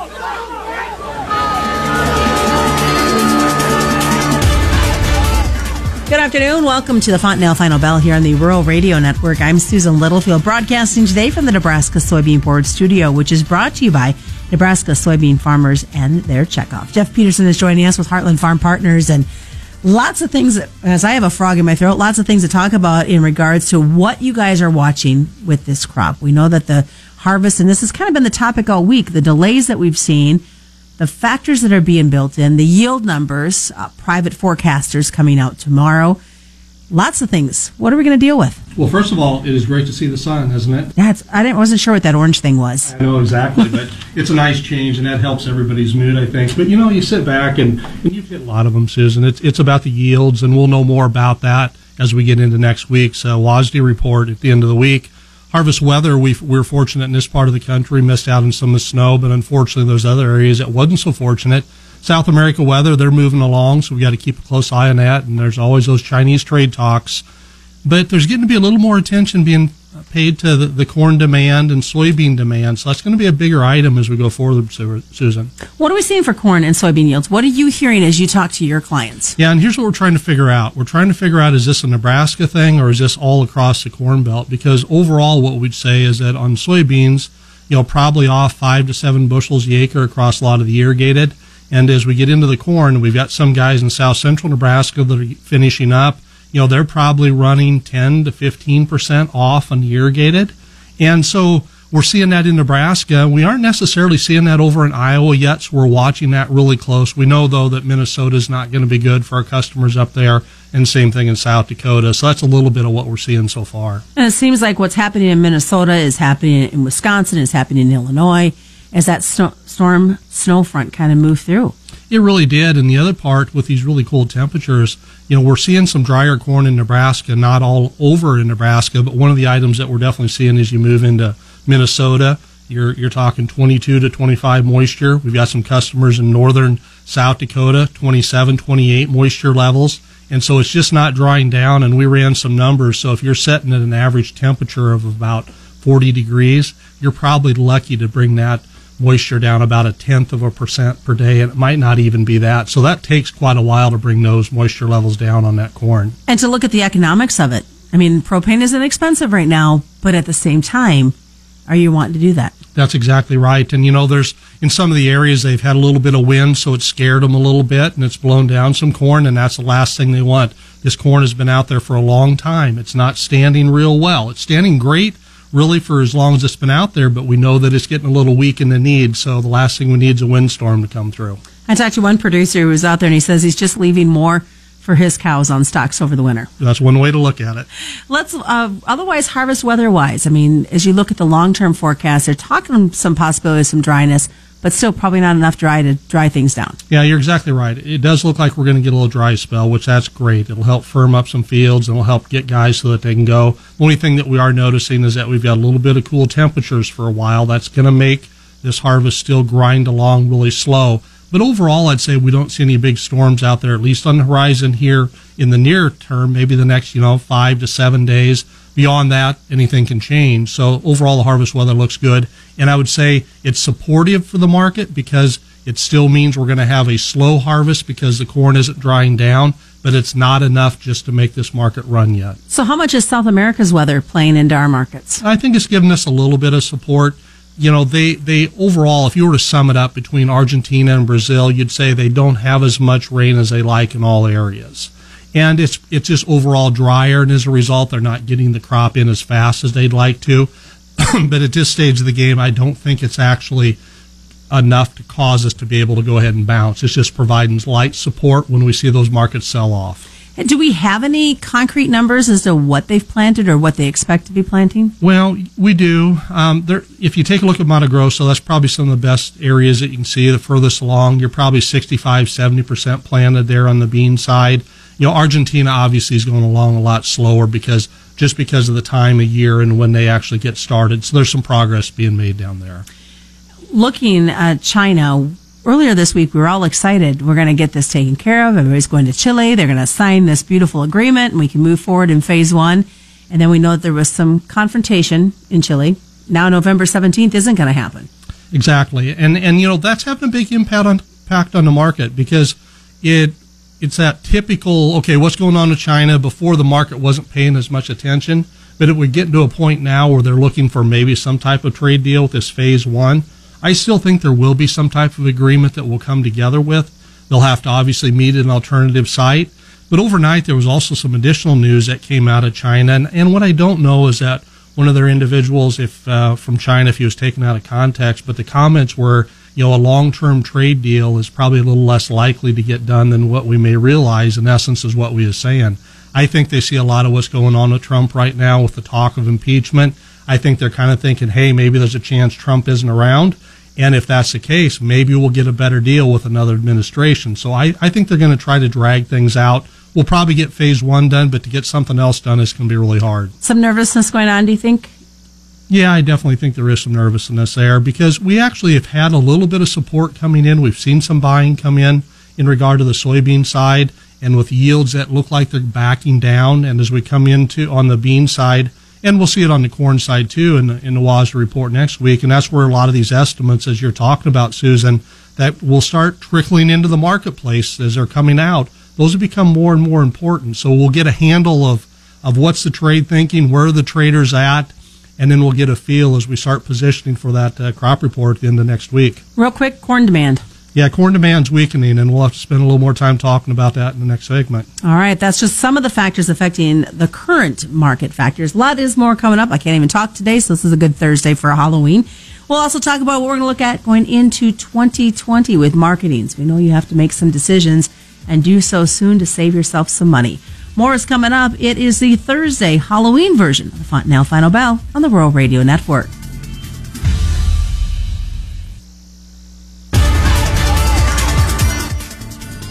Good afternoon. Welcome to the Fontanelle Final Bell here on the Rural Radio Network. I'm Susan Littlefield, broadcasting today from the Nebraska Soybean Board Studio, which is brought to you by Nebraska soybean farmers and their checkoff. Jeff Peterson is joining us with Heartland Farm Partners and lots of things, as I have a frog in my throat, lots of things to talk about in regards to what you guys are watching with this crop. We know that the harvest, and this has kind of been the topic all week, the delays that we've seen the factors that are being built in, the yield numbers, uh, private forecasters coming out tomorrow. Lots of things. What are we going to deal with? Well, first of all, it is great to see the sun, isn't it? That's I didn't wasn't sure what that orange thing was. I know exactly, but it's a nice change, and that helps everybody's mood, I think. But you know, you sit back and, and you've hit a lot of them, Susan. It's it's about the yields, and we'll know more about that as we get into next week's uh, report at the end of the week harvest weather, we we're fortunate in this part of the country, missed out on some of the snow, but unfortunately, those other areas it wasn't so fortunate. South America weather, they're moving along, so we got to keep a close eye on that. And there's always those Chinese trade talks, but there's getting to be a little more attention being paid to the, the, corn demand and soybean demand. So that's going to be a bigger item as we go forward, Susan. What are we seeing for corn and soybean yields? What are you hearing as you talk to your clients? Yeah, and here's what we're trying to figure out. We're trying to figure out is this a Nebraska thing or is this all across the corn belt? Because overall, what we'd say is that on soybeans, you know, probably off five to seven bushels the acre across a lot of the irrigated. And as we get into the corn, we've got some guys in south central Nebraska that are finishing up you know, they're probably running 10 to 15% off on irrigated. And so we're seeing that in Nebraska. We aren't necessarily seeing that over in Iowa yet, so we're watching that really close. We know, though, that Minnesota is not going to be good for our customers up there, and same thing in South Dakota. So that's a little bit of what we're seeing so far. And it seems like what's happening in Minnesota is happening in Wisconsin, is happening in Illinois, as that storm snow front kind of moved through. It really did. And the other part with these really cold temperatures, you know, we're seeing some drier corn in Nebraska, not all over in Nebraska, but one of the items that we're definitely seeing as you move into Minnesota, you're, you're talking 22 to 25 moisture. We've got some customers in northern South Dakota, 27, 28 moisture levels. And so it's just not drying down. And we ran some numbers. So if you're setting at an average temperature of about 40 degrees, you're probably lucky to bring that moisture down about a tenth of a percent per day, and it might not even be that. So that takes quite a while to bring those moisture levels down on that corn. And to look at the economics of it. I mean, propane isn't expensive right now, but at the same time, are you wanting to do that? That's exactly right. And you know, there's in some of the areas they've had a little bit of wind, so it scared them a little bit, and it's blown down some corn, and that's the last thing they want. This corn has been out there for a long time. It's not standing real well. It's standing great really for as long as it's been out there, but we know that it's getting a little weak in the need. So the last thing we need is a windstorm to come through. I talked to one producer who was out there and he says he's just leaving more for his cows on stalks over the winter. That's one way to look at it. Let's uh, otherwise harvest weather wise. I mean, as you look at the long term forecast, they're talking some possibility of some dryness but still probably not enough dry to dry things down. Yeah, you're exactly right. It does look like we're going to get a little dry spell, which that's great. It'll help firm up some fields and it'll help get guys so that they can go. The only thing that we are noticing is that we've got a little bit of cool temperatures for a while. That's going to make this harvest still grind along really slow. But overall, I'd say we don't see any big storms out there, at least on the horizon here in the near term, maybe the next, you know, five to seven days beyond that, anything can change. So overall, the harvest weather looks good. And I would say it's supportive for the market because it still means we're going to have a slow harvest because the corn isn't drying down, but it's not enough just to make this market run yet. So how much is South America's weather playing into our markets? I think it's given us a little bit of support. You know, they, they overall, if you were to sum it up between Argentina and Brazil, you'd say they don't have as much rain as they like in all areas and it's it's just overall drier, and as a result, they're not getting the crop in as fast as they'd like to. but at this stage of the game, I don't think it's actually enough to cause us to be able to go ahead and bounce. It's just providing light support when we see those markets sell off. Do we have any concrete numbers as to what they've planted or what they expect to be planting? Well, we do. Um, there, if you take a look at Mato Grosso, that's probably some of the best areas that you can see. The furthest along, you're probably 65, 70% planted there on the bean side you know, Argentina obviously is going along a lot slower because just because of the time of year and when they actually get started. So there's some progress being made down there. Looking at China, earlier this week we were all excited. We're going to get this taken care of. Everybody's going to Chile. They're going to sign this beautiful agreement and we can move forward in phase one. And then we know that there was some confrontation in Chile. Now November 17th isn't going to happen. Exactly, and and you know that's having a big impact on impact on the market because it it's that typical okay what's going on in China before the market wasn't paying as much attention, but it would get to a point now where they're looking for maybe some type of trade deal with this phase one. I still think there will be some type of agreement that will come together with. They'll have to obviously meet at an alternative site. But overnight, there was also some additional news that came out of China. And, and what I don't know is that one of their individuals, if uh, from China, if he was taken out of context, but the comments were, you know, a long-term trade deal is probably a little less likely to get done than what we may realize. In essence, is what we are saying. I think they see a lot of what's going on with Trump right now with the talk of impeachment. I think they're kind of thinking, hey, maybe there's a chance Trump isn't around. And if that's the case, maybe we'll get a better deal with another administration. So I, I think they're going to try to drag things out. We'll probably get phase one done, but to get something else done is going to be really hard. Some nervousness going on, do you think? Yeah, I definitely think there is some nervousness there because we actually have had a little bit of support coming in. We've seen some buying come in in regard to the soybean side and with yields that look like they're backing down. And as we come into on the bean side, and we'll see it on the corn side too in the, in the report next week. And that's where a lot of these estimates, as you're talking about, Susan, that will start trickling into the marketplace as they're coming out. Those have become more and more important. So we'll get a handle of, of what's the trade thinking, where are the traders at, and then we'll get a feel as we start positioning for that uh, crop report at the end of next week. Real quick, corn demand. Yeah, corn demand's weakening, and we'll have to spend a little more time talking about that in the next segment. All right, that's just some of the factors affecting the current market factors. A lot is more coming up. I can't even talk today, so this is a good Thursday for Halloween. We'll also talk about what we're going to look at going into 2020 with marketings. We know you have to make some decisions and do so soon to save yourself some money. More is coming up. It is the Thursday Halloween version of the Fontanelle Final Bell on the Rural Radio Network.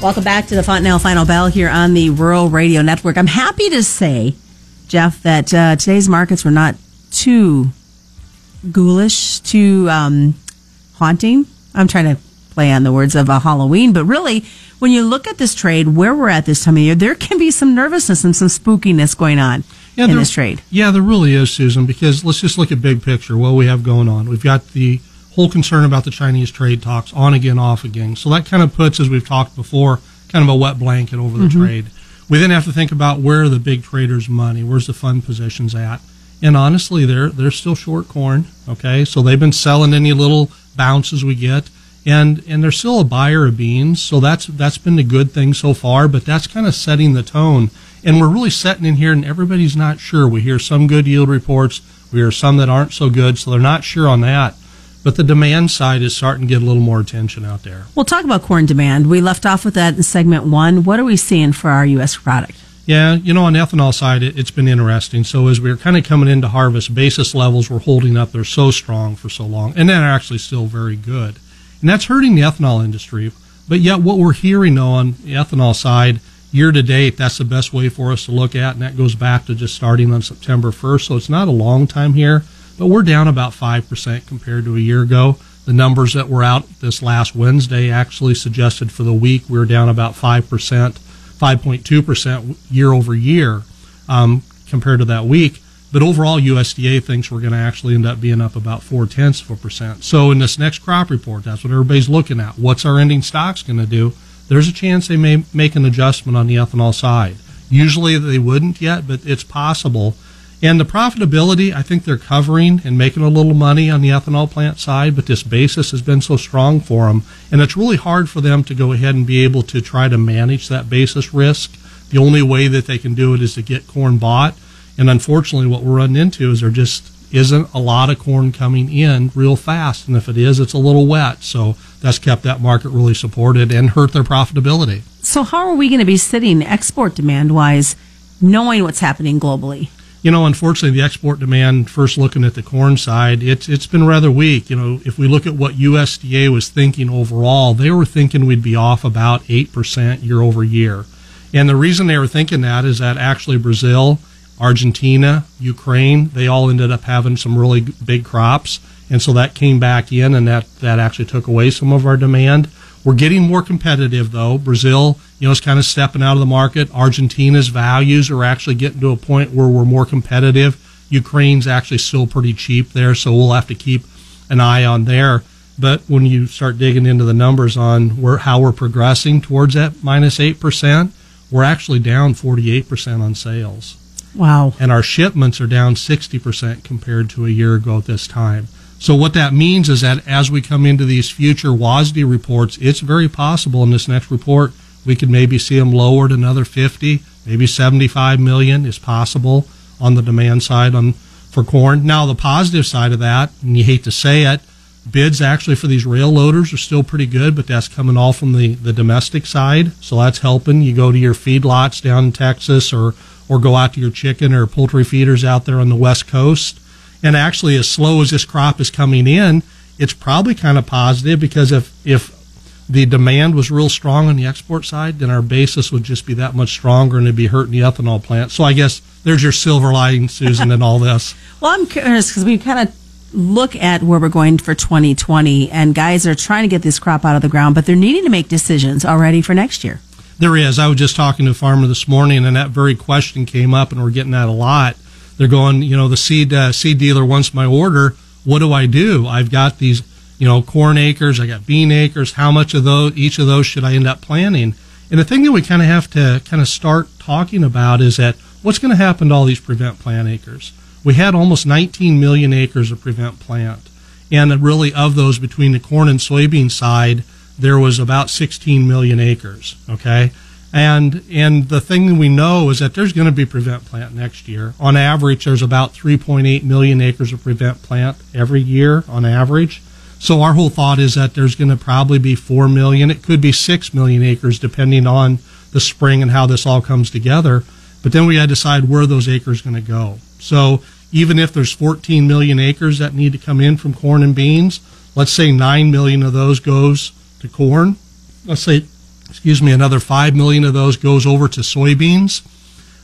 Welcome back to the Fontanelle Final Bell here on the Rural Radio Network. I'm happy to say, Jeff, that uh, today's markets were not too ghoulish, too um, haunting. I'm trying to play on the words of a Halloween, but really, when you look at this trade, where we're at this time of year, there can be some nervousness and some spookiness going on yeah, in there, this trade. Yeah, there really is, Susan, because let's just look at big picture, what we have going on. We've got the whole concern about the Chinese trade talks on again, off again. So that kind of puts, as we've talked before, kind of a wet blanket over the mm-hmm. trade. We then have to think about where are the big traders' money, where's the fund positions at, and honestly, they're they're still short corn. Okay, so they've been selling any little bounces we get, and and they're still a buyer of beans. So that's that's been a good thing so far. But that's kind of setting the tone, and we're really setting in here, and everybody's not sure. We hear some good yield reports, we hear some that aren't so good, so they're not sure on that. But the demand side is starting to get a little more attention out there. We'll talk about corn demand. We left off with that in segment one. What are we seeing for our U.S. product? Yeah, you know, on the ethanol side, it, has been interesting. So as we're kind of coming into harvest, basis levels were holding up. They're so strong for so long, and they're actually still very good. And that's hurting the ethanol industry. But yet, what we're hearing on the ethanol side, year to date, that's the best way for us to look at, and that goes back to just starting on September 1st. So it's not a long time here but we're down about 5% compared to a year ago. The numbers that were out this last Wednesday actually suggested for the week we are down about 5%, 5.2% year over year um, compared to that week. But overall, USDA thinks we're going to actually end up being up about four tenths of a percent. So in this next crop report, that's what everybody's looking at. What's our ending stocks going to do? There's a chance they may make an adjustment on the ethanol side. Usually they wouldn't yet, but it's possible and the profitability, I think they're covering and making a little money on the ethanol plant side, but this basis has been so strong for them. And it's really hard for them to go ahead and be able to try to manage that basis risk. The only way that they can do it is to get corn bought. And unfortunately, what we're running into is there just isn't a lot of corn coming in real fast. And if it is, it's a little wet. So that's kept that market really supported and hurt their profitability. So, how are we going to be sitting export demand wise, knowing what's happening globally? you know, unfortunately, the export demand, first looking at the corn side, it's it's been rather weak. You know, if we look at what USDA was thinking overall, they were thinking we'd be off about eight percent year over year, and the reason they were thinking that is that actually Brazil, Argentina, Ukraine, they all ended up having some really big crops, and so that came back in, and that that actually took away some of our demand. We're getting more competitive though. Brazil you know, is kind of stepping out of the market. Argentina's values are actually getting to a point where we're more competitive. Ukraine's actually still pretty cheap there, so we'll have to keep an eye on there. But when you start digging into the numbers on where, how we're progressing towards that minus 8%, we're actually down 48% on sales. Wow. And our shipments are down 60% compared to a year ago at this time. So what that means is that as we come into these future WASDE reports, it's very possible in this next report we could maybe see them lowered another 50, maybe 75 million is possible on the demand side on for corn. Now the positive side of that, and you hate to say it, bids actually for these rail loaders are still pretty good, but that's coming all from the, the domestic side. So that's helping. You go to your feedlots down in Texas or, or go out to your chicken or poultry feeders out there on the West Coast and actually, as slow as this crop is coming in, it's probably kind of positive because if if the demand was real strong on the export side, then our basis would just be that much stronger and it'd be hurting the ethanol plant. So I guess there's your silver lining, Susan, in all this. Well, I'm curious because we kind of look at where we're going for 2020, and guys are trying to get this crop out of the ground, but they're needing to make decisions already for next year. There is. I was just talking to a farmer this morning, and that very question came up, and we're getting that a lot they're going, you know, the seed uh, seed dealer wants my order. What do I do? I've got these, you know, corn acres. I got bean acres. How much of those, each of those, should I end up planting? And the thing that we kind of have to kind of start talking about is that what's going to happen to all these prevent plant acres? We had almost 19 million acres of prevent plant, and really of those between the corn and soybean side, there was about 16 million acres. Okay. And and the thing we know is that there's going to be prevent plant next year. On average, there's about 3.8 million acres of prevent plant every year on average. So our whole thought is that there's going to probably be 4 million. It could be 6 million acres depending on the spring and how this all comes together. But then we got to decide where those acres going to go. So even if there's 14 million acres that need to come in from corn and beans, let's say 9 million of those goes to corn. Let's say excuse me, another 5 million of those goes over to soybeans.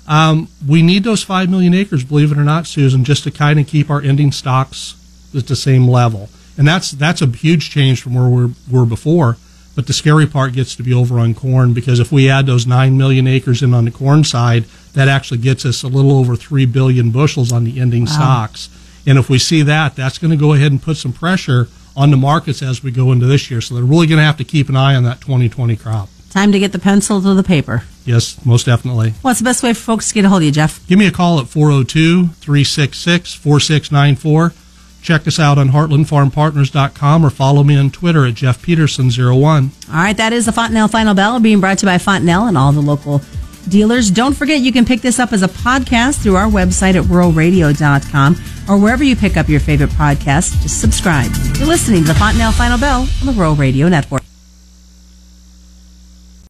Um, we need those 5 million acres, believe it or not, Susan, just to kind of keep our ending stocks at the same level. And that's, that's a huge change from where we were before. But the scary part gets to be over on corn because if we add those 9 million acres in on the corn side, that actually gets us a little over 3 billion bushels on the ending wow. stocks. And if we see that, that's going to go ahead and put some pressure on the markets as we go into this year. So they're really going to have to keep an eye on that 2020 crop. Time to get the pencil to the paper. Yes, most definitely. What's the best way for folks to get a hold of you, Jeff? Give me a call at 402 366 4694. Check us out on heartlandfarmpartners.com or follow me on Twitter at Jeff Peterson01. All right, that is the Fontanelle Final Bell being brought to you by Fontanelle and all the local dealers. Don't forget you can pick this up as a podcast through our website at ruralradio.com or wherever you pick up your favorite podcast. Just subscribe. You're listening to the Fontanelle Final Bell on the Rural Radio Network.